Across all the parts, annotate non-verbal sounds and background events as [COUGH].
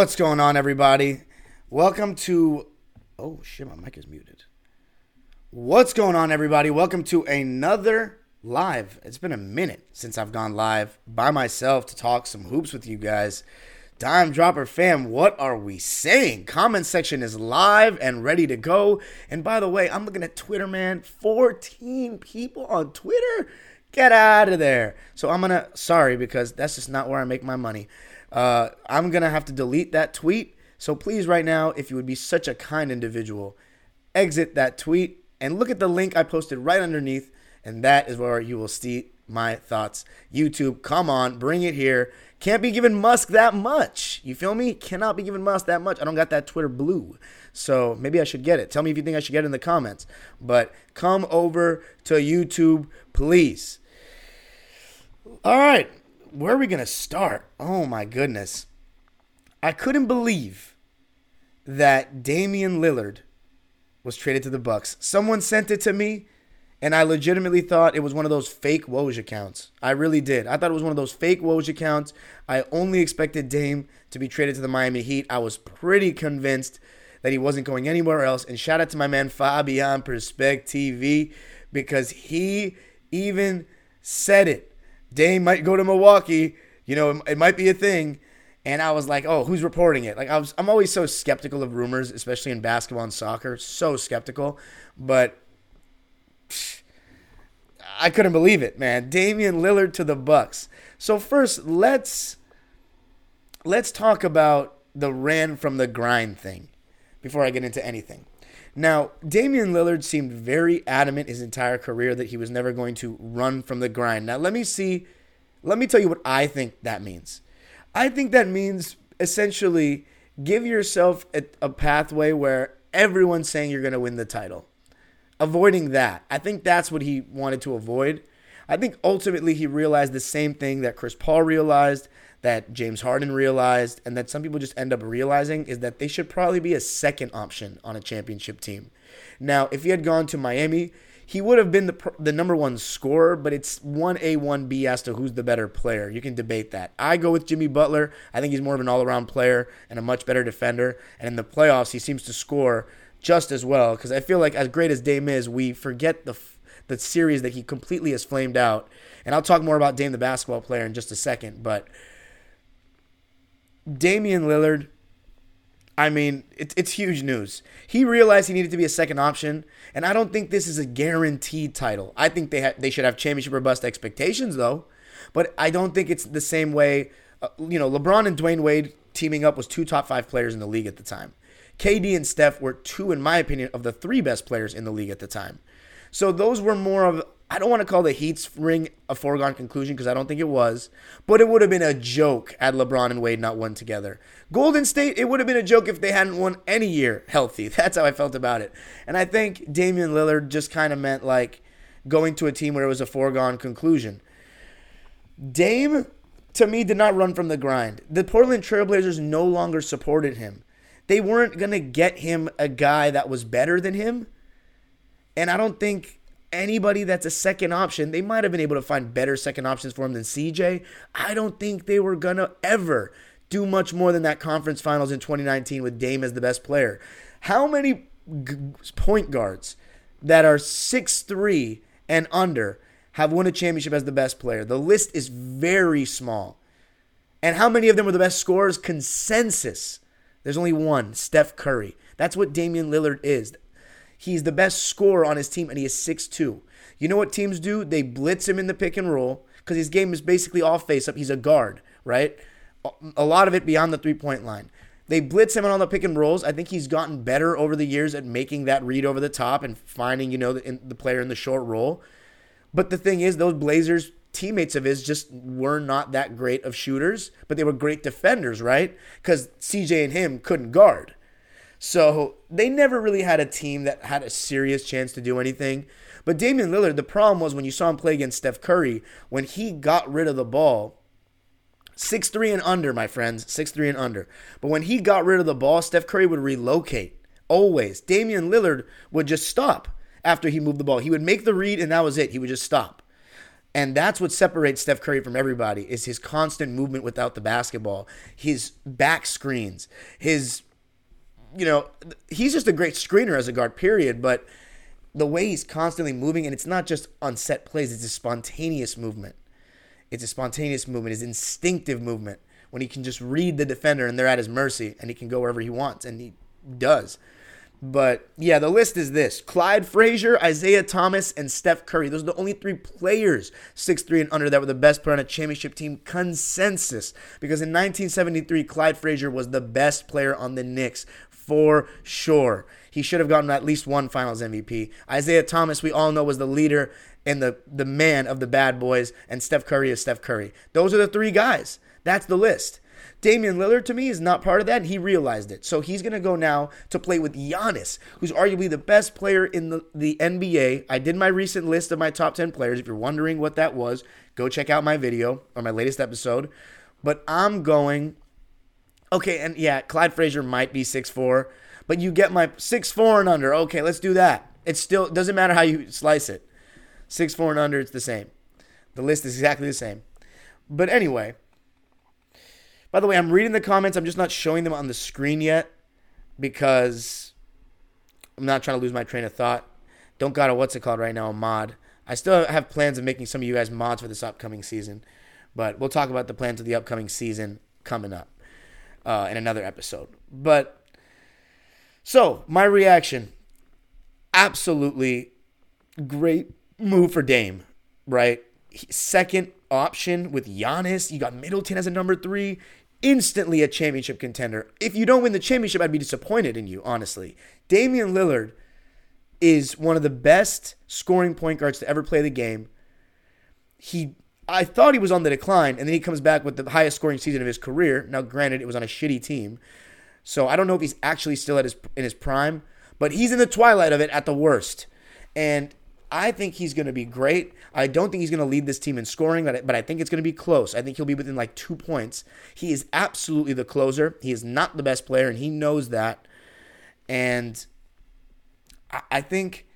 What's going on, everybody? Welcome to. Oh shit, my mic is muted. What's going on, everybody? Welcome to another live. It's been a minute since I've gone live by myself to talk some hoops with you guys. Dime Dropper fam, what are we saying? Comment section is live and ready to go. And by the way, I'm looking at Twitter, man. 14 people on Twitter. Get out of there. So I'm gonna sorry because that's just not where I make my money. Uh, I'm gonna have to delete that tweet. So please, right now, if you would be such a kind individual, exit that tweet and look at the link I posted right underneath, and that is where you will see my thoughts. YouTube, come on, bring it here. Can't be giving Musk that much. You feel me? Cannot be giving Musk that much. I don't got that Twitter blue. So maybe I should get it. Tell me if you think I should get it in the comments. But come over to YouTube, please. All right, where are we going to start? Oh my goodness. I couldn't believe that Damian Lillard was traded to the Bucks. Someone sent it to me, and I legitimately thought it was one of those fake Woj accounts. I really did. I thought it was one of those fake Woj accounts. I only expected Dame to be traded to the Miami Heat. I was pretty convinced that he wasn't going anywhere else. And shout out to my man Fabian Perspect TV because he even said it. Dame might go to Milwaukee. You know, it, it might be a thing. And I was like, oh, who's reporting it? Like I was I'm always so skeptical of rumors, especially in basketball and soccer. So skeptical. But psh, I couldn't believe it, man. Damian Lillard to the Bucks. So first, let's let's talk about the ran from the grind thing before I get into anything. Now, Damian Lillard seemed very adamant his entire career that he was never going to run from the grind. Now, let me see, let me tell you what I think that means. I think that means essentially give yourself a, a pathway where everyone's saying you're going to win the title. Avoiding that. I think that's what he wanted to avoid. I think ultimately he realized the same thing that Chris Paul realized, that James Harden realized, and that some people just end up realizing is that they should probably be a second option on a championship team. Now, if he had gone to Miami, he would have been the, the number one scorer, but it's 1A, 1B as to who's the better player. You can debate that. I go with Jimmy Butler. I think he's more of an all around player and a much better defender. And in the playoffs, he seems to score just as well because I feel like, as great as Dame is, we forget the, the series that he completely has flamed out. And I'll talk more about Dame, the basketball player, in just a second. But Damian Lillard, I mean, it, it's huge news. He realized he needed to be a second option, and I don't think this is a guaranteed title. I think they ha- they should have championship or bust expectations, though. But I don't think it's the same way. Uh, you know, LeBron and Dwyane Wade teaming up was two top five players in the league at the time. KD and Steph were two, in my opinion, of the three best players in the league at the time. So those were more of I don't want to call the Heat's ring a foregone conclusion because I don't think it was, but it would have been a joke had LeBron and Wade not won together. Golden State, it would have been a joke if they hadn't won any year healthy. [LAUGHS] That's how I felt about it. And I think Damian Lillard just kind of meant like going to a team where it was a foregone conclusion. Dame, to me, did not run from the grind. The Portland Trailblazers no longer supported him. They weren't going to get him a guy that was better than him. And I don't think anybody that's a second option, they might have been able to find better second options for him than CJ. I don't think they were going to ever do much more than that conference finals in 2019 with Dame as the best player. How many g- point guards that are six three and under have won a championship as the best player? The list is very small. And how many of them were the best scorers? Consensus. There's only one, Steph Curry. That's what Damian Lillard is. He's the best scorer on his team, and he is 6'2. You know what teams do? They blitz him in the pick and roll because his game is basically all face up. He's a guard, right? A lot of it beyond the three point line. They blitz him on the pick and rolls. I think he's gotten better over the years at making that read over the top and finding, you know, the, the player in the short roll. But the thing is, those Blazers teammates of his just were not that great of shooters, but they were great defenders, right? Because CJ and him couldn't guard. So they never really had a team that had a serious chance to do anything. But Damian Lillard, the problem was when you saw him play against Steph Curry, when he got rid of the ball, six three and under, my friends, six three and under. But when he got rid of the ball, Steph Curry would relocate. Always. Damian Lillard would just stop after he moved the ball. He would make the read and that was it. He would just stop. And that's what separates Steph Curry from everybody is his constant movement without the basketball, his back screens, his you know, he's just a great screener as a guard, period. But the way he's constantly moving, and it's not just on set plays, it's a spontaneous movement. It's a spontaneous movement, it's instinctive movement when he can just read the defender and they're at his mercy and he can go wherever he wants, and he does. But yeah, the list is this Clyde Frazier, Isiah Thomas, and Steph Curry. Those are the only three players, 6'3 and under, that were the best player on a championship team consensus. Because in 1973, Clyde Frazier was the best player on the Knicks for sure. He should have gotten at least one finals MVP. Isiah Thomas, we all know, was the leader and the, the man of the bad boys, and Steph Curry is Steph Curry. Those are the three guys. That's the list. Damian Lillard to me is not part of that, and he realized it. So he's going to go now to play with Giannis, who's arguably the best player in the, the NBA. I did my recent list of my top 10 players. If you're wondering what that was, go check out my video or my latest episode. But I'm going, okay, and yeah, Clyde Frazier might be six four, but you get my six four and under. Okay, let's do that. It still doesn't matter how you slice it. Six four and under, it's the same. The list is exactly the same. But anyway, by the way, I'm reading the comments. I'm just not showing them on the screen yet because I'm not trying to lose my train of thought. Don't got a what's it called right now, a mod. I still have plans of making some of you guys mods for this upcoming season, but we'll talk about the plans of the upcoming season coming up uh, in another episode. But so my reaction, absolutely great move for Dame, right? Second option with Giannis. You got Middleton as a number three instantly a championship contender. If you don't win the championship, I'd be disappointed in you, honestly. Damian Lillard is one of the best scoring point guards to ever play the game. He I thought he was on the decline, and then he comes back with the highest scoring season of his career. Now, granted, it was on a shitty team. So I don't know if he's actually still at his in his prime, but he's in the twilight of it at the worst. And I think he's going to be great. I don't think he's going to lead this team in scoring, but, I think it's going to be close. I think he'll be within like two points. He is absolutely the closer. He is not the best player, and he knows that. And I think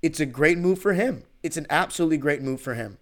it's a great move for him. It's an absolutely great move for him.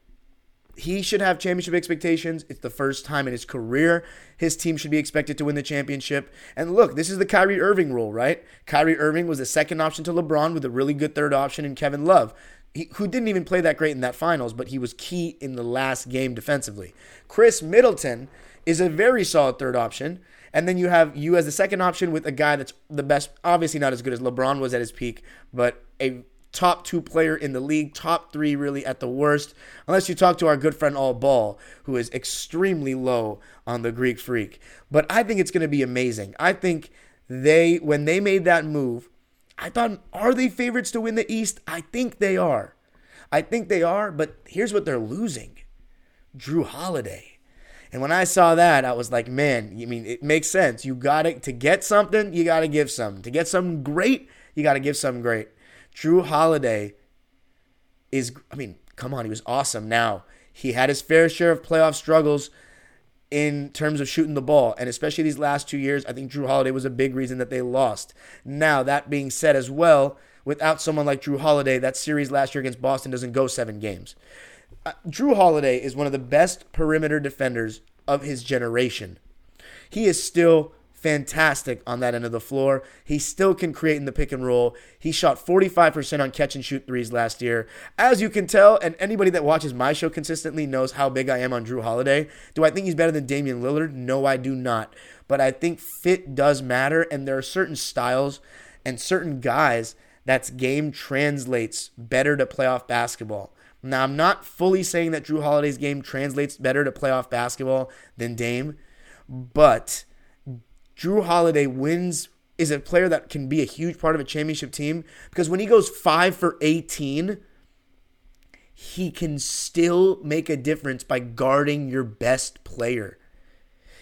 He should have championship expectations. It's the first time in his career his team should be expected to win the championship. And look, this is the Kyrie Irving rule, right? Kyrie Irving was the second option to LeBron with a really good third option in Kevin Love he, who didn't even play that great in that finals, but he was key in the last game defensively. Khris Middleton is a very solid third option. And then you have you as the second option with a guy that's the best, obviously not as good as LeBron was at his peak, but a top two player in the league, top three really at the worst, unless you talk to our good friend All Ball, who is extremely low on the Greek freak. But I think it's going to be amazing. I think they, when they made that move, I thought, are they favorites to win the East? I think they are. I think they are, but here's what they're losing Jrue Holiday. And when I saw that, I was like, man, I mean, it makes sense. You got to, to get something, you got to give some. To get something great, you got to give something great. Jrue Holiday is, I mean, come on, he was awesome. Now, he had his fair share of playoff struggles in terms of shooting the ball. And especially these last two years, I think Jrue Holiday was a big reason that they lost. Now, that being said as well, without someone like Jrue Holiday, that series last year against Boston doesn't go seven games. Uh, Jrue Holiday is one of the best perimeter defenders of his generation. He is still fantastic on that end of the floor. He still can create in the pick and roll. He shot 45% on catch and shoot threes last year. As you can tell, and anybody that watches my show consistently knows how big I am on Jrue Holiday. Do I think he's better than Damian Lillard? No, I do not. But I think fit does matter, and there are certain styles and certain guys that's game translates better to playoff basketball. Now, I'm not fully saying that Jrue Holiday's game translates better to playoff basketball than Dame, but Jrue Holiday wins is a player that can be a huge part of a championship team because when he goes 5 for 18, he can still make a difference by guarding your best player.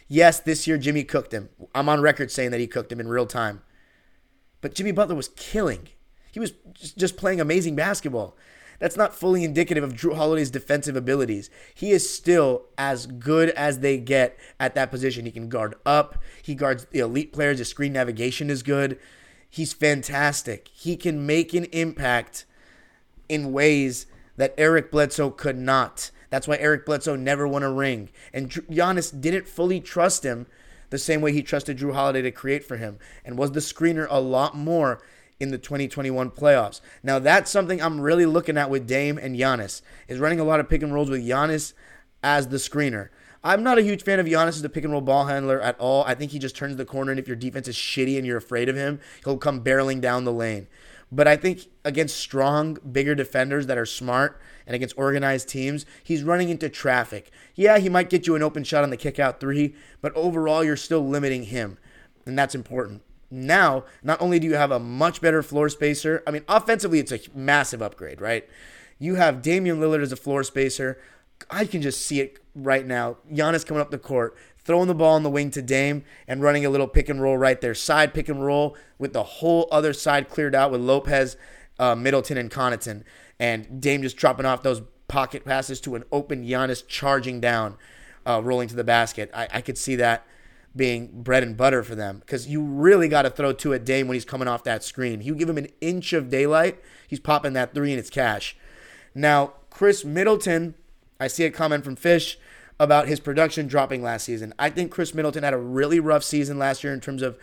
Yes, this year Jimmy cooked him. I'm on record saying that he cooked him in real time. But Jimmy Butler was killing. He was just playing amazing basketball. That's not fully indicative of Jrue Holiday's defensive abilities. He is still as good as they get at that position. He can guard up, he guards the elite players, his screen navigation is good. He's fantastic. He can make an impact in ways that Eric Bledsoe could not. That's why Eric Bledsoe never won a ring. And Giannis didn't fully trust him the same way he trusted Jrue Holiday to create for him and was the screener a lot more in the 2021 playoffs. Now that's something I'm really looking at with Dame and Giannis is running a lot of pick and rolls with Giannis as the screener. I'm not a huge fan of Giannis as a pick and roll ball handler at all. I think he just turns the corner, and if your defense is shitty and you're afraid of him, he'll come barreling down the lane. But I think against strong, bigger defenders that are smart and against organized teams, he's running into traffic. Yeah, he might get you an open shot on the kick out three, but overall, you're still limiting him. And that's important. Now, not only do you have a much better floor spacer, I mean, offensively, it's a massive upgrade, right? You have Damian Lillard as a floor spacer. I can just see it right now. Giannis coming up the court, throwing the ball on the wing to Dame and running a little pick and roll right there. Side pick and roll with the whole other side cleared out with Lopez, uh, Middleton, and Connaughton. And Dame just dropping off those pocket passes to an open Giannis charging down, uh, rolling to the basket. I, I could see that being bread and butter for them because you really got to throw two at Dame when he's coming off that screen. You give him an inch of daylight, he's popping that three and it's cash. Now, Khris Middleton, I see a comment from Fish about his production dropping last season. I think Khris Middleton had a really rough season last year in terms of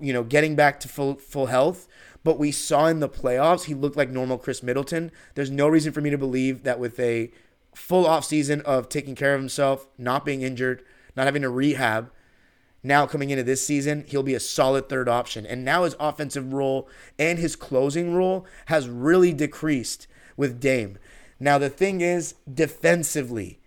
you know getting back to full full health. But we saw in the playoffs he looked like normal Khris Middleton. There's no reason for me to believe that with a full off season of taking care of himself, not being injured, not having to rehab, now coming into this season, he'll be a solid third option. And now his offensive role and his closing role has really decreased with Dame. Now the thing is, defensively,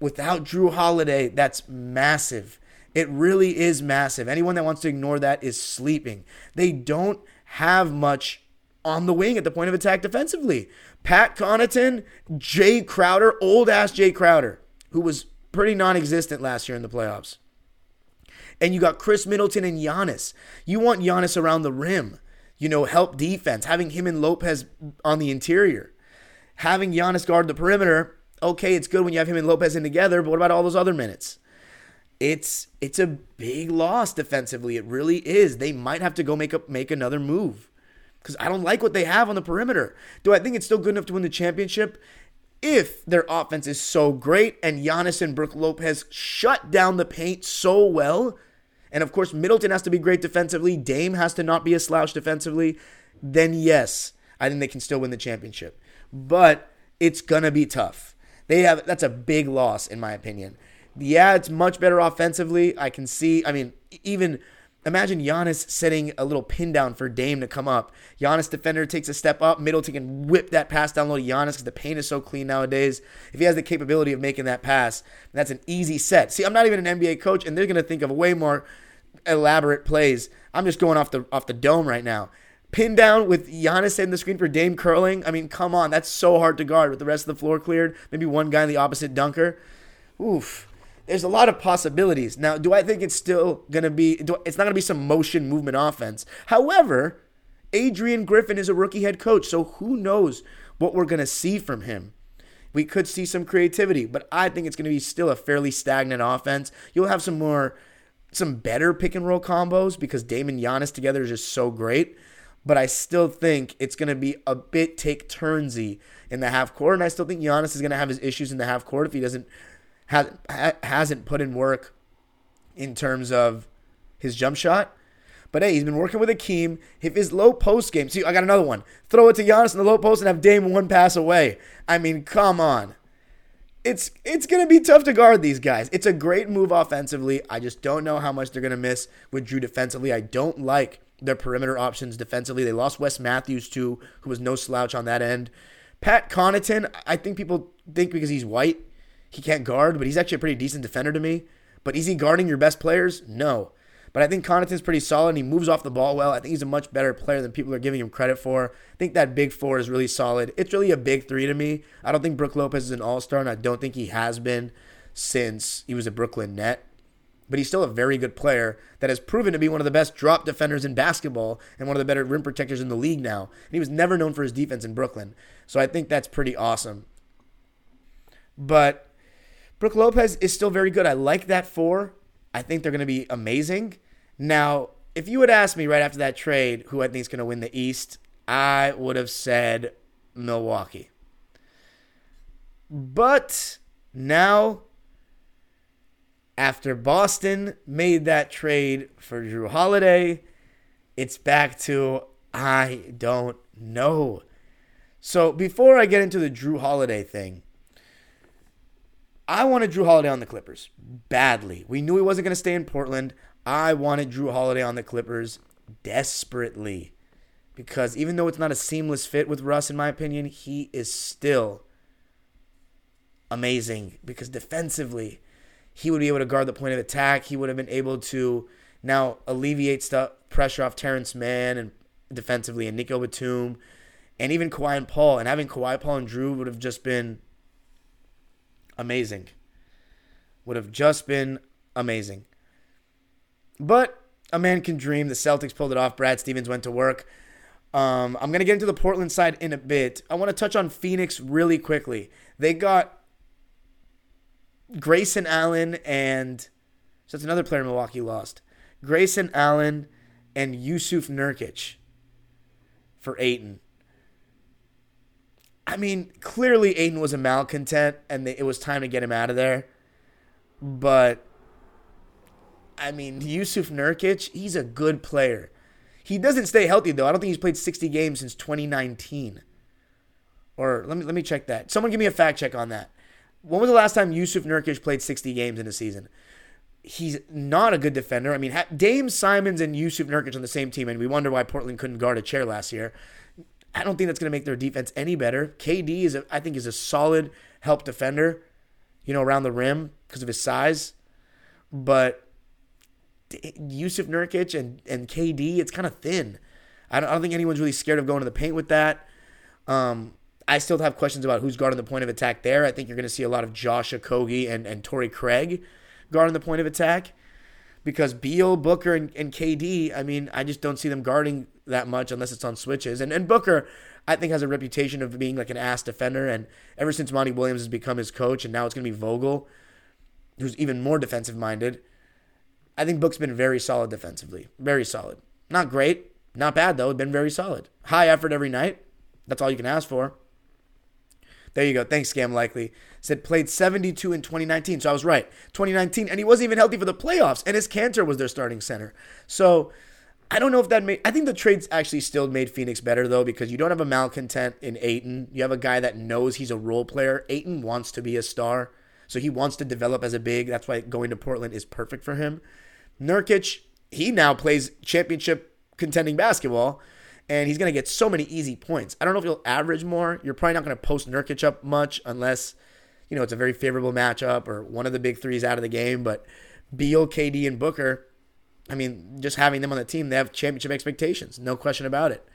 without Jrue Holiday, that's massive. It really is massive. Anyone that wants to ignore that is sleeping. They don't have much on the wing at the point of attack defensively. Pat Connaughton, Jay Crowder, old ass Jay Crowder, who was pretty non existent last year in the playoffs and you got Chris Middleton and Giannis. You want Giannis around the rim, you know, help defense, having him and Lopez on the interior. Having Giannis guard the perimeter, okay, it's good when you have him and Lopez in together, but what about all those other minutes? It's it's a big loss defensively. It really is. They might have to go make up make another move. Because I don't like what they have on the perimeter. Do I think it's still good enough to win the championship? If their offense is so great and Giannis and Brook Lopez shut down the paint so well and of course, Middleton has to be great defensively. Dame has to not be a slouch defensively. Then, yes, I think they can still win the championship. But it's going to be tough. They have that's a big loss in my opinion. Yeah, it's much better offensively. I can see, I mean, even imagine Giannis setting a little pin down for Dame to come up. Giannis defender takes a step up. Middleton can whip that pass down low to Giannis because the paint is so clean nowadays. If he has the capability of making that pass, that's an easy set. See, I'm not even an NBA coach, and they're going to think of way more elaborate plays. I'm just going off the off the dome right now. Pin down with Giannis in the screen for Dame curling. I mean, come on, that's so hard to guard with the rest of the floor cleared. Maybe one guy in the opposite dunker. Oof. There's a lot of possibilities. Now, do I think it's still going to be, do, it's not going to be some motion movement offense. However, Adrian Griffin is a rookie head coach, so who knows what we're going to see from him. We could see some creativity, but I think it's going to be still a fairly stagnant offense. You'll have some more some better pick and roll combos because Damon Giannis together is just so great. But I still think it's going to be a bit take turnsy in the half court, and I still think Giannis is going to have his issues in the half court if he doesn't has, hasn't put in work in terms of his jump shot. But hey, he's been working with Akeem. If his low post game, see, I got another one. Throw it to Giannis in the low post and have Dame one pass away. I mean, come on it's it's to be tough to guard these guys. It's a great move offensively. I just don't know how much they're to miss with Jrue defensively. I don't like their perimeter options defensively. They lost Wes Matthews too, who was no slouch on that end. Pat Connaughton, I think people think because he's white, he can't guard, but he's actually a pretty decent defender to me. But is he guarding your best players? No. But I think Connaughton's pretty solid. He moves off the ball well. I think he's a much better player than people are giving him credit for. I think that big four is really solid. It's really a big three to me. I don't think Brook Lopez is an all star, and I don't think he has been since he was a Brooklyn net. But he's still a very good player that has proven to be one of the best drop defenders in basketball and one of the better rim protectors in the league now. And he was never known for his defense in Brooklyn. So I think that's pretty awesome. But Brook Lopez is still very good. I like that four. I think they're going to be amazing. Now, if you had asked me right after that trade who I think is going to win the East, I would have said Milwaukee. But now, after Boston made that trade for Jrue Holiday, it's back to I don't know. So before I get into the Jrue Holiday thing, I wanted Jrue Holiday on the Clippers badly. We knew he wasn't going to stay in Portland. I wanted Jrue Holiday on the Clippers desperately because even though it's not a seamless fit with Russ, in my opinion, he is still amazing because defensively, he would be able to guard the point of attack. He would have been able to now alleviate stuff, pressure off Terance Mann and defensively and Nico Batum and even Kawhi and Paul. And having Kawhi, Paul, and Jrue would have just been amazing. Would have just been amazing. But a man can dream. The Celtics pulled it off. Brad Stevens went to work. Um, I'm going to get into the Portland side in a bit. I want to touch on Phoenix really quickly. They got Grayson Allen and so that's another player Milwaukee lost. Grayson Allen and Jusuf Nurkic for Ayton. I mean, clearly Ayton was a malcontent and it was time to get him out of there. But I mean, Jusuf Nurkic, he's a good player. He doesn't stay healthy though. I don't think he's played 60 games since 2019. Or let me let me check that. Someone give me a fact check on that. When was the last time Jusuf Nurkic played 60 games in a season? He's not a good defender. I mean, Dame Simons and Jusuf Nurkic on the same team, and we wonder why Portland couldn't guard a chair last year. I don't think that's going to make their defense any better. KD is, a, I think, is a solid help defender, you know, around the rim because of his size. But Jusuf Nurkic and, and KD, it's kind of thin. I don't, I don't think anyone's really scared of going to the paint with that. Um, I still have questions about who's guarding the point of attack there. I think you're going to see a lot of Josh Okogie and, and Torrey Craig guarding the point of attack because Beal, Booker, and, and KD, I mean, I just don't see them guarding that much unless it's on switches. And, and Booker, I think, has a reputation of being like an ass defender. And ever since Monty Williams has become his coach, and now it's going to be Vogel, who's even more defensive minded, I think Book's been very solid defensively. Very solid. Not great. Not bad, though. Been very solid. High effort every night. That's all you can ask for. There you go. Thanks, Scam Likely. Said played 72 in 2019. So I was right. 2019, and he wasn't even healthy for the playoffs. And Enes Kanter was their starting center. So I don't know if that made. I think the trades actually still made Phoenix better though because you don't have a malcontent in Ayton. You have a guy that knows he's a role player. Ayton wants to be a star, so he wants to develop as a big. That's why going to Portland is perfect for him. Nurkic, he now plays championship contending basketball and he's going to get so many easy points. I don't know if he'll average more. You're probably not going to post Nurkic up much unless, you know, it's a very favorable matchup or one of the big threes out of the game. But Beal, KD, and Booker, I mean, just having them on the team, they have championship expectations. No question about it.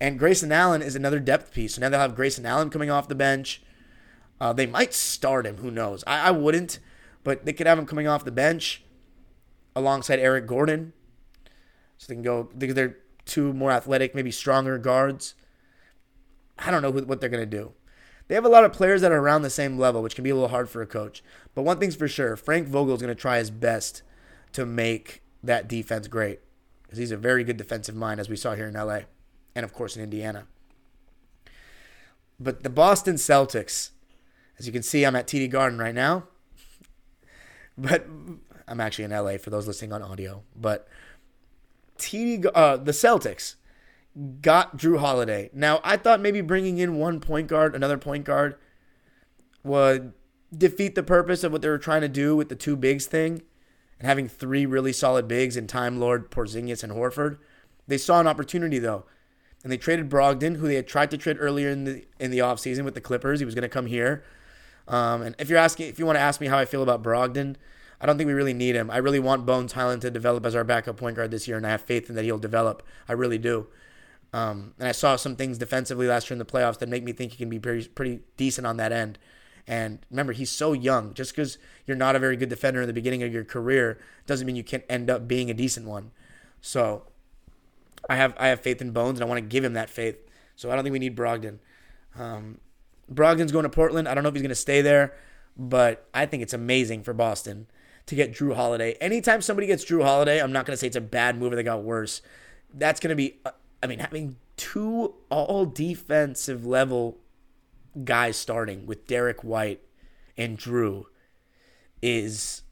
And Grayson Allen is another depth piece. So now they'll have Grayson Allen coming off the bench. Uh, they might start him. Who knows? I, I wouldn't, but they could have him coming off the bench alongside Eric Gordon. So they can go, they're two more athletic, maybe stronger guards. I don't know what they're going to do. They have a lot of players that are around the same level, which can be a little hard for a coach. But one thing's for sure Frank Vogel is going to try his best to make that defense great because he's a very good defensive mind, as we saw here in LA and, of course, in Indiana. But the Boston Celtics, as you can see, I'm at TD Garden right now. [LAUGHS] But I'm actually in LA for those listening on audio. But TD, uh, the Celtics got Jrue Holiday. Now, I thought maybe bringing in one point guard, another point guard, would defeat the purpose of what they were trying to do with the two bigs thing and having three really solid bigs in Time Lord, Porzingis, and Horford. They saw an opportunity, though. and they traded Brogdon, who they had tried to trade earlier in the in the offseason with the Clippers. He was going to come here. Um, and if you're asking, if you want to ask me how I feel about Brogdon, I don't think we really need him. I really want Bones Hyland to develop as our backup point guard this year, and I have faith in that he'll develop. I really do. Um, and I saw some things defensively last year in the playoffs that make me think he can be pretty, pretty decent on that end. And remember, he's so young. Just because you're not a very good defender in the beginning of your career doesn't mean you can't end up being a decent one. So I have I have faith in Bones, and I want to give him that faith. So I don't think we need Brogdon. Um, Brogdon's going to Portland. I don't know if he's going to stay there, but I think it's amazing for Boston to get Jrue Holiday. Anytime somebody gets Jrue Holiday, I'm not going to say it's a bad move or they got worse. That's going to be, uh, I mean, having two all defensive level guys starting with Derrick White and Jrue is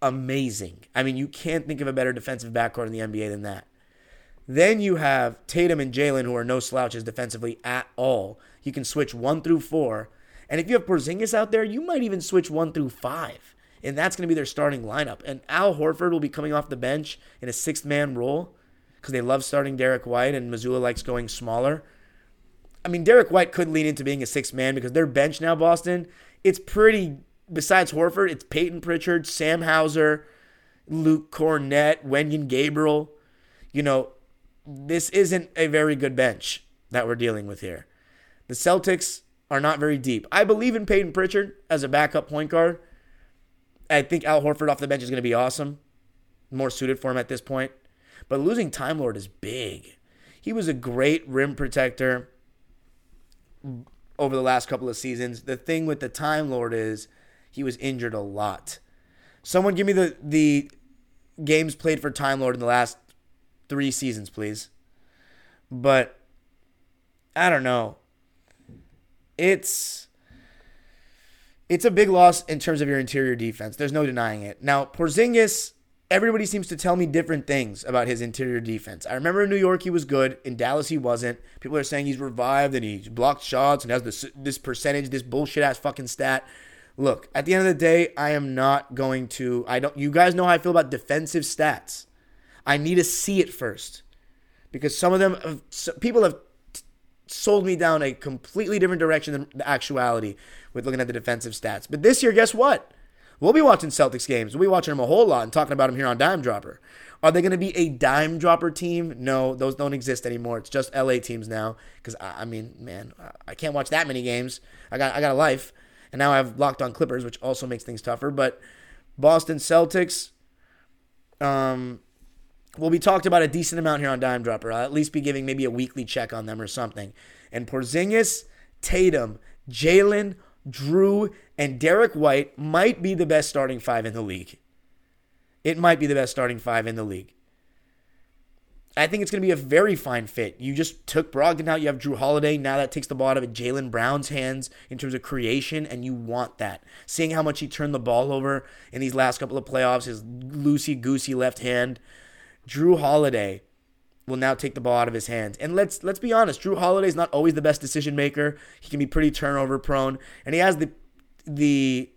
amazing. I mean, you can't think of a better defensive backcourt in the NBA than that. Then you have Tatum and Jaylen, who are no slouches defensively at all. You can switch one through four. And if you have Porzingis out there, you might even switch one through five. And that's going to be their starting lineup. And Al Horford will be coming off the bench in a sixth man role because they love starting Derrick White and Mazzulla likes going smaller. I mean, Derrick White could lean into being a sixth man because their bench now, Boston, it's pretty, besides Horford, it's Peyton Pritchard, Sam Hauser, Luke Kornet, Wenyen Gabriel. You know, this isn't a very good bench that we're dealing with here. The Celtics are not very deep. I believe in Peyton Pritchard as a backup point guard. I think Al Horford off the bench is going to be awesome, more suited for him at this point. But losing Time Lord is big. He was a great rim protector over the last couple of seasons. The thing with the Time Lord is he was injured a lot. Someone give me the the games played for Time Lord in the last three seasons, please. But I don't know. It's it's a big loss in terms of your interior defense. There's no denying it. Now, Porzingis, everybody seems to tell me different things about his interior defense. I remember in New York he was good. In Dallas he wasn't. People are saying he's revived and he's blocked shots and has this this percentage, this bullshit ass fucking stat. Look, at the end of the day, I am not going to. I don't. You guys know how I feel about defensive stats. I need to see it first because some of them, have, people have sold me down a completely different direction than the actuality with looking at the defensive stats. But this year, guess what? We'll be watching Celtics games. We'll be watching them a whole lot and talking about them here on Dime Dropper. Are they going to be a dime dropper team? No, those don't exist anymore. It's just LA teams now. Because I mean, man, I can't watch that many games. I got I got a life, and now I have locked on Clippers, which also makes things tougher. But Boston Celtics, um, will be talked about a decent amount here on Dime Dropper. I'll at least be giving maybe a weekly check on them or something. And Porzingis, Tatum, Jaylen, Jrue, and Derrick White might be the best starting five in the league. It might be the best starting five in the league. I think it's going to be a very fine fit. You just took Brogdon out. You have Jrue Holiday. Now that takes the ball out of Jaylen Brown's hands in terms of creation, and you want that. Seeing how much he turned the ball over in these last couple of playoffs, his loosey goosey left hand. Jrue Holiday will now take the ball out of his hands. And let's let's be honest, Jrue Holiday is not always the best decision maker. He can be pretty turnover prone, and he has the the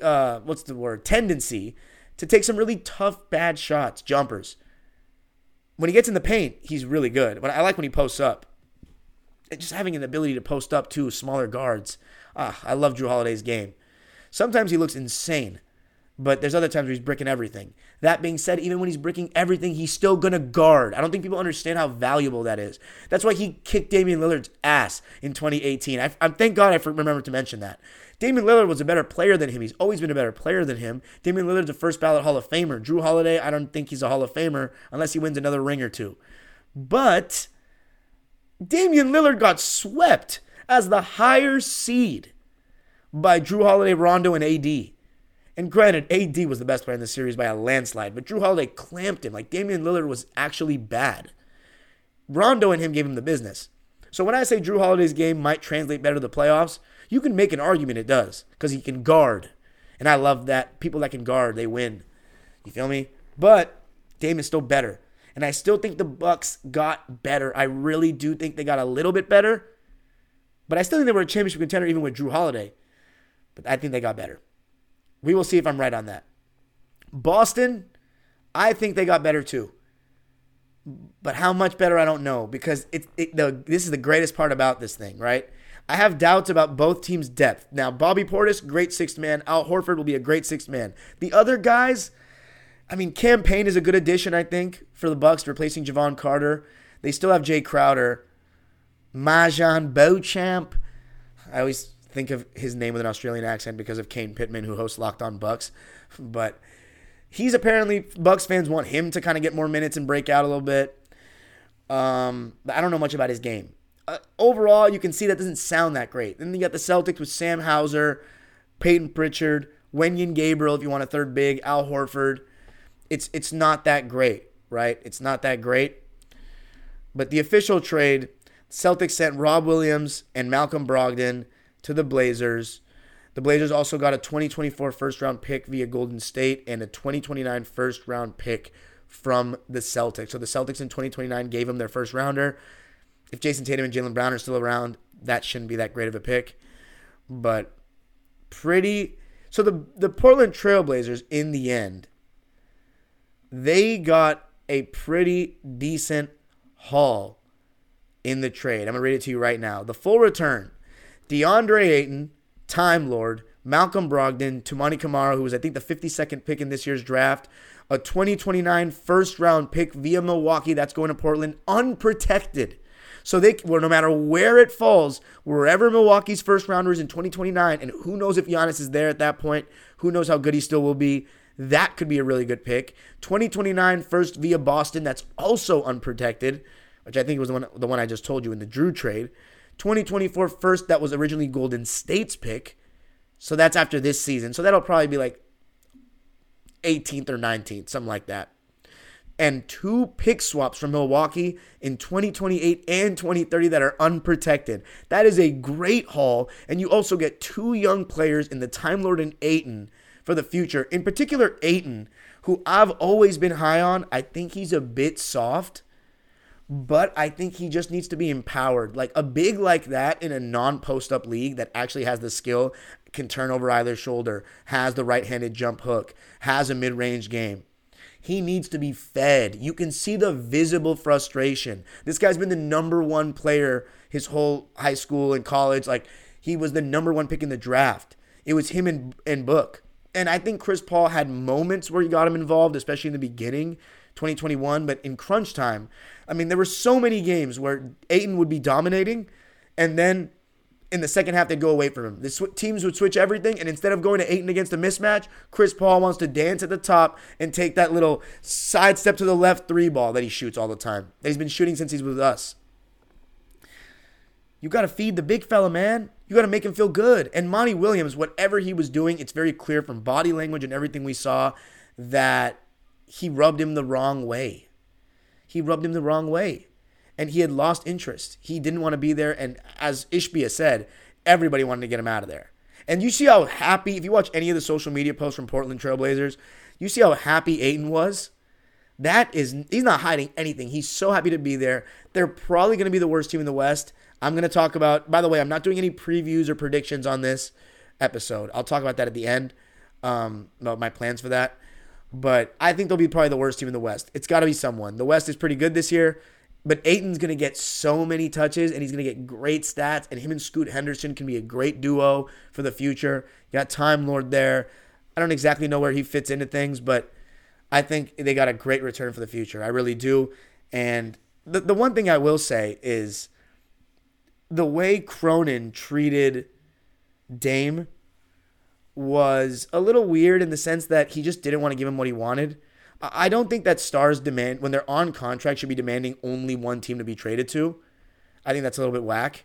uh, what's the word tendency to take some really tough bad shots, jumpers. When he gets in the paint, he's really good. But I like when he posts up. And just having an ability to post up to smaller guards. Ah, I love Jrue Holiday's game. Sometimes he looks insane but there's other times where he's bricking everything. That being said, even when he's bricking everything, he's still gonna guard. I don't think people understand how valuable that is. That's why he kicked Damian Lillard's ass in 2018. I, I thank God I remember to mention that. Damian Lillard was a better player than him. He's always been a better player than him. Damian Lillard's a first ballot Hall of Famer. Jrue Holiday, I don't think he's a Hall of Famer unless he wins another ring or two. But Damian Lillard got swept as the higher seed by Jrue Holiday, Rondo, and AD. And granted, AD was the best player in the series by a landslide, but Jrue Holiday clamped him. Like Damian Lillard was actually bad. Rondo and him gave him the business. So when I say Jrue Holiday's game might translate better to the playoffs, you can make an argument it does because he can guard. And I love that. People that can guard, they win. You feel me? But Dame is still better. And I still think the Bucks got better. I really do think they got a little bit better. But I still think they were a championship contender even with Jrue Holiday. But I think they got better. We will see if I'm right on that. Boston, I think they got better too. But how much better, I don't know because it's it, the this is the greatest part about this thing, right? I have doubts about both teams' depth. Now, Bobby Portis, great sixth man. Al Horford will be a great sixth man. The other guys, I mean, Cam Payne is a good addition, I think, for the Bucks, replacing Jevon Carter. They still have Jay Crowder, MarJon Beauchamp. I always think of his name with an Australian accent because of Kane Pittman, who hosts Locked On Bucks. But he's apparently Bucks fans want him to kind of get more minutes and break out a little bit. Um, I don't know much about his game. Uh, overall, you can see that doesn't sound that great. Then you got the Celtics with Sam Hauser, Peyton Pritchard, Wenyen Gabriel, if you want a third big, Al Horford. It's it's not that great, right? It's not that great. But the official trade, Celtics sent Rob Williams and Malcolm Brogdon to the Blazers. The Blazers also got a 2024 first round pick via Golden State and a 2029 first round pick from the Celtics. So the Celtics in 2029 gave them their first rounder. If Jayson Tatum and Jaylen Brown are still around, that shouldn't be that great of a pick. But pretty. So the the Portland Trailblazers in the end, they got a pretty decent haul in the trade. I'm gonna read it to you right now. The full return: DeAndre Ayton, Time Lord, Malcolm Brogdon, Toumani Camara, who was I think the 52nd pick in this year's draft, a 2029 first round pick via Milwaukee that's going to Portland unprotected. So they, well, no matter where it falls, wherever Milwaukee's first rounder is in 2029, and who knows if Giannis is there at that point, who knows how good he still will be. That could be a really good pick. 2029 first via Boston, that's also unprotected, which I think was the one, the one I just told you in the Jrue trade. 2024 first, that was originally Golden State's pick. So that's after this season. So that'll probably be like 18th or 19th, something like that. And two pick swaps from Milwaukee in 2028 and 2030 that are unprotected. That is a great haul. And you also get two young players in the Time Lord and Ayton for the future. In particular, Ayton, who I've always been high on. I think he's a bit soft, but I think he just needs to be empowered. Like a big like that in a non post up league that actually has the skill, can turn over either shoulder, has the right handed jump hook, has a mid range game. He needs to be fed. You can see the visible frustration. This guy's been the number one player his whole high school and college. Like, he was the number one pick in the draft. It was him and, and Book. And I think Chris Paul had moments where he got him involved, especially in the beginning, 2021. But in crunch time, I mean, there were so many games where Ayton would be dominating, and then in the second half, they'd go away from him. The sw- teams would switch everything, and instead of going to Ayton against a mismatch, Chris Paul wants to dance at the top and take that little sidestep to the left three ball that he shoots all the time. That he's been shooting since he's with us. You got to feed the big fella, man. You got to make him feel good. And Monty Williams, whatever he was doing, it's very clear from body language and everything we saw that he rubbed him the wrong way. He rubbed him the wrong way. And he had lost interest. He didn't want to be there. And as Ishbia said, everybody wanted to get him out of there. And you see how happy, if you watch any of the social media posts from Portland Trailblazers, you see how happy Ayton was. That is, he's not hiding anything. He's so happy to be there. They're probably going to be the worst team in the West. I'm going to talk about, by the way, I'm not doing any previews or predictions on this episode. I'll talk about that at the end, um, about my plans for that. But I think they'll be probably the worst team in the West. It's got to be someone. The West is pretty good this year, but Ayton's going to get so many touches and he's going to get great stats. And him and Scoot Henderson can be a great duo for the future. You got Time Lord there. I don't exactly know where he fits into things, but I think they got a great return for the future. I really do. And the, the one thing I will say is the way Cronin treated Dame was a little weird in the sense that he just didn't want to give him what he wanted. I don't think that stars demand when they're on contract should be demanding only one team to be traded to. I think that's a little bit whack.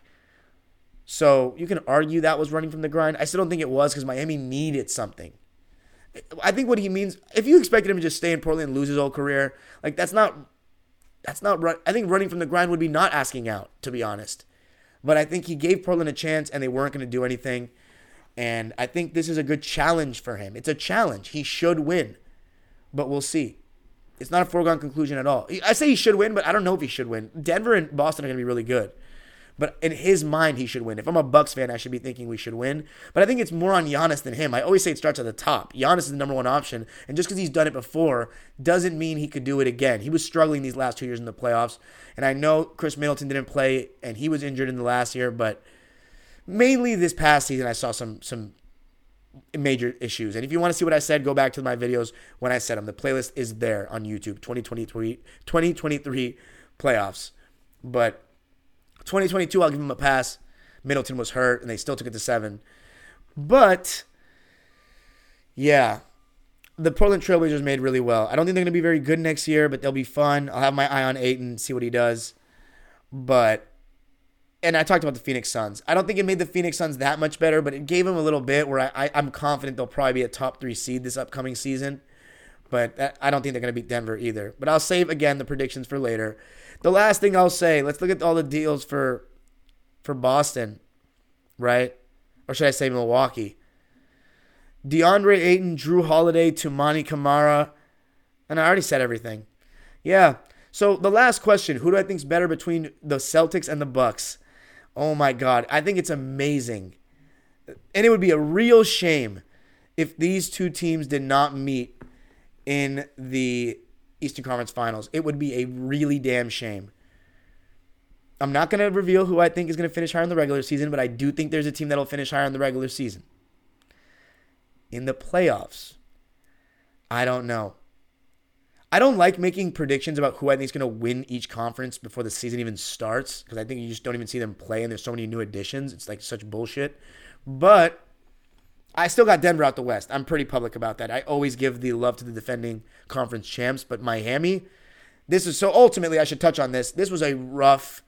So you can argue that was running from the grind. I still don't think it was because Miami needed something. I think what he means, if you expected him to just stay in Portland and lose his whole career, like that's not, that's not. Run, I think running from the grind would be not asking out, to be honest. But I think he gave Portland a chance and they weren't going to do anything. And I think this is a good challenge for him. It's a challenge. He should win, but we'll see. It's not a foregone conclusion at all. I say he should win, but I don't know if he should win. Denver and Boston are going to be really good. But in his mind, he should win. If I'm a Bucks fan, I should be thinking we should win. But I think it's more on Giannis than him. I always say it starts at the top. Giannis is the number one option, and just because he's done it before doesn't mean he could do it again. He was struggling these last two years in the playoffs, and I know Khris Middleton didn't play, and he was injured in the last year, but mainly this past season, I saw some some major issues. And if you want to see what I said, go back to my videos when I said them. The playlist is there on YouTube, 2023, 2023 playoffs. But 2022, I'll give them a pass. Middleton was hurt, and they still took it to seven. But, yeah, the Portland Trailblazers made really well. I don't think they're going to be very good next year, but they'll be fun. I'll have my eye on Ayton, see what he does. But and I talked about the Phoenix Suns. I don't think it made the Phoenix Suns that much better, but it gave them a little bit where I, I, am confident they'll probably be a top three seed this upcoming season. But that, I don't think they're going to beat Denver either. But I'll save again the predictions for later. The last thing I'll say, let's look at all the deals for for Boston, right? Or should I say Milwaukee? DeAndre Ayton, Jrue Holiday, Toumani Camara, and I already said everything. Yeah. So the last question, who do I think is better between the Celtics and the Bucks? Oh my God. I think it's amazing. And it would be a real shame if these two teams did not meet in the Eastern Conference Finals. It would be a really damn shame. I'm not going to reveal who I think is going to finish higher in the regular season, but I do think there's a team that'll finish higher in the regular season. In the playoffs, I don't know. I don't like making predictions about who I think is going to win each conference before the season even starts because I think you just don't even see them play and there's so many new additions. It's like such bullshit. But I still got Denver out the West. I'm pretty public about that. I always give the love to the defending conference champs, but Miami, this is so ultimately I should touch on this. This was a rough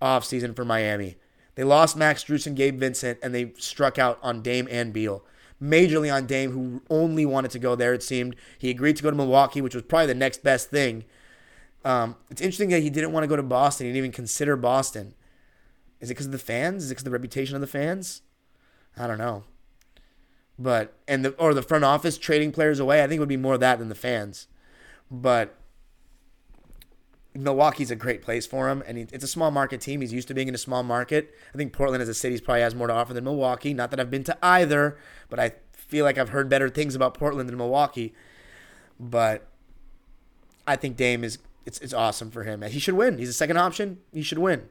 offseason for Miami. They lost Max Strus and Gabe Vincent, and they struck out on Dame and Beal majorly on Dame, who only wanted to go there, it seemed. He agreed to go to Milwaukee, which was probably the next best thing. Um, it's interesting that he didn't want to go to Boston. He didn't even consider Boston. Is it because of the fans? Is it because of the reputation of the fans? I don't know. But and the or the front office trading players away, I think it would be more that than the fans. But Milwaukee's a great place for him, and it's a small market team. He's used to being in a small market. I think Portland as a city probably has more to offer than Milwaukee. Not that I've been to either, but I feel like I've heard better things about Portland than Milwaukee. But I think Dame is it's it's awesome for him. He should win. He's a second option. He should win.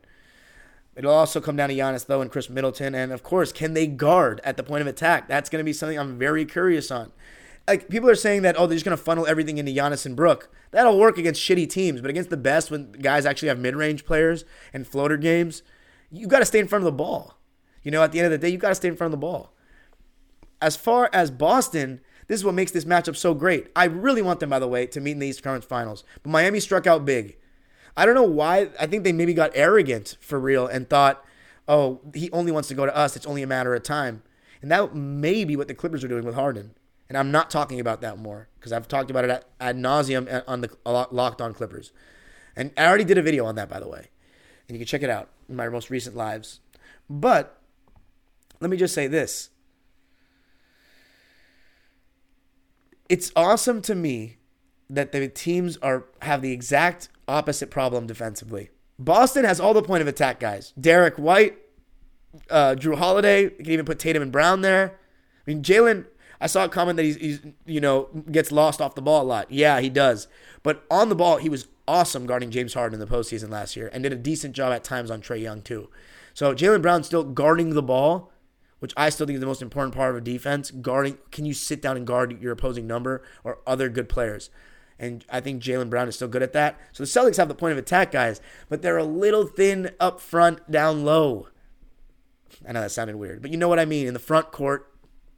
It'll also come down to Giannis though and Khris Middleton, and of course, can they guard at the point of attack? That's going to be something I'm very curious on like people are saying that oh they're just gonna funnel everything into Giannis and Brook. That'll work against shitty teams, but against the best when guys actually have mid range players and floater games, you got to stay in front of the ball. You know, at the end of the day, you got to stay in front of the ball. As far as Boston, this is what makes this matchup so great. I really want them, by the way, to meet in the Eastern Conference Finals. But Miami struck out big. I don't know why. I think they maybe got arrogant for real and thought, oh, he only wants to go to us. It's only a matter of time. And that may be what the Clippers are doing with Harden. And I'm not talking about that more because I've talked about it ad, ad nauseum on the Locked On Clippers. And I already did a video on that, by the way. And you can check it out in my most recent lives. But let me just say this it's awesome to me that the teams are have the exact opposite problem defensively. Boston has all the point of attack guys. Derrick White, uh, Jrue Holiday. You can even put Tatum and Brown there. I mean, Jaylen I saw a comment that he's, he's, you know, gets lost off the ball a lot. Yeah, he does. But on the ball, he was awesome guarding James Harden in the postseason last year and did a decent job at times on Trae Young, too. So Jaylen Brown still guarding the ball, which I still think is the most important part of a defense. Guarding, can you sit down and guard your opposing number or other good players? And I think Jaylen Brown is still good at that. So the Celtics have the point of attack guys, but they're a little thin up front, down low. I know that sounded weird, but you know what I mean. In the front court,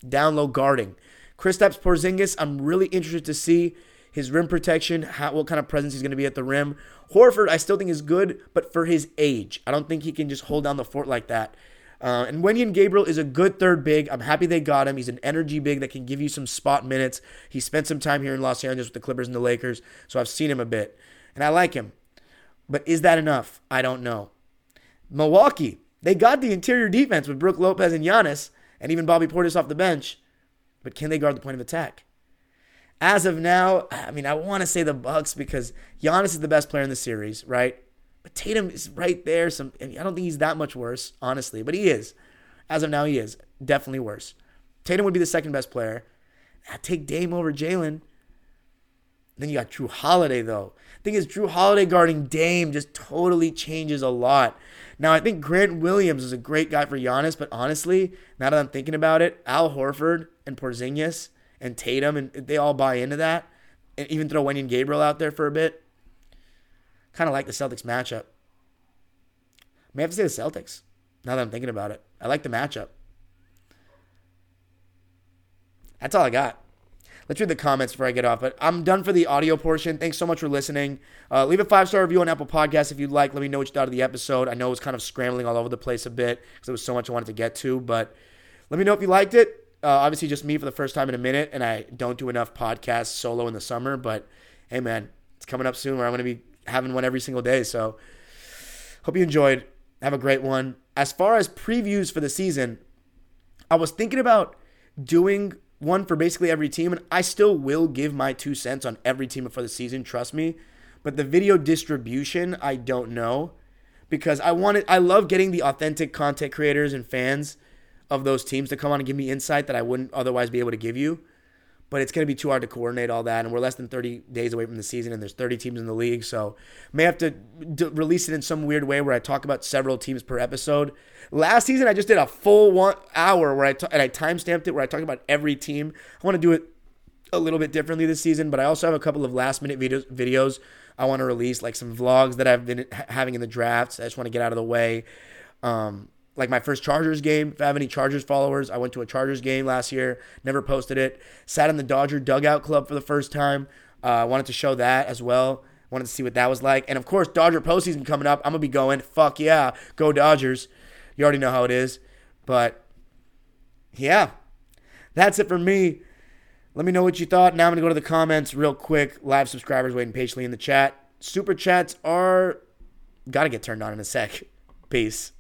down low guarding. Kristaps Porzingis, I'm really interested to see his rim protection, how, what kind of presence he's going to be at the rim. Horford, I still think is good, but for his age, I don't think he can just hold down the fort like that. Uh, and Wenyen Gabriel is a good third big. I'm happy they got him. He's an energy big that can give you some spot minutes. He spent some time here in Los Angeles with the Clippers and the Lakers, so I've seen him a bit. And I like him. But is that enough? I don't know. Milwaukee, they got the interior defense with Brook Lopez and Giannis and even Bobby Portis off the bench. But can they guard the point of attack? As of now, I mean, I want to say the Bucks because Giannis is the best player in the series, right? But Tatum is right there. Some I, mean, I don't think he's that much worse, honestly, but he is. As of now, he is definitely worse. Tatum would be the second best player. I take Dame over Jaylen. Then you got Jrue Holiday though. Thing is, Jrue Holiday guarding Dame just totally changes a lot. Now I think Grant Williams is a great guy for Giannis, but honestly, now that I'm thinking about it, Al Horford and Porzingis and Tatum and they all buy into that, and even throw Wenyen Gabriel out there for a bit. Kind of like the Celtics matchup. May have to say the Celtics. Now that I'm thinking about it, I like the matchup. That's all I got. Let's read the comments before I get off. But I'm done for the audio portion. Thanks so much for listening. Uh, leave a five star review on Apple Podcasts if you'd like. Let me know what you thought of the episode. I know it was kind of scrambling all over the place a bit because there was so much I wanted to get to. But let me know if you liked it. Uh, obviously, just me for the first time in a minute, and I don't do enough podcasts solo in the summer. But hey, man, it's coming up soon where I'm going to be having one every single day. So hope you enjoyed. Have a great one. As far as previews for the season, I was thinking about doing one for basically every team, and I still will give my two cents on every team for the season. Trust me. But the video distribution, I don't know because I wanted. I love getting the authentic content creators and fans of those teams to come on and give me insight that I wouldn't otherwise be able to give you. But it's going to be too hard to coordinate all that, and we're less than 30 days away from the season, and there's 30 teams in the league, so may have to d- release it in some weird way where I talk about several teams per episode. Last season, I just did a full one hour where I t- and I timestamped it where I talked about every team. I want to do it a little bit differently this season, but I also have a couple of last minute videos videos I want to release, like some vlogs that I've been having in the drafts. I just want to get out of the way. Um, like my first Chargers game. If I have any Chargers followers, I went to a Chargers game last year, never posted it. Sat in the Dodger dugout club for the first time. I uh, wanted to show that as well. Wanted to see what that was like. And of course, Dodger postseason coming up. I'm going to be going. Fuck yeah. Go Dodgers. You already know how it is. But yeah, that's it for me. Let me know what you thought. Now I'm going to go to the comments real quick. Live subscribers waiting patiently in the chat. Super chats are got to get turned on in a sec. Peace.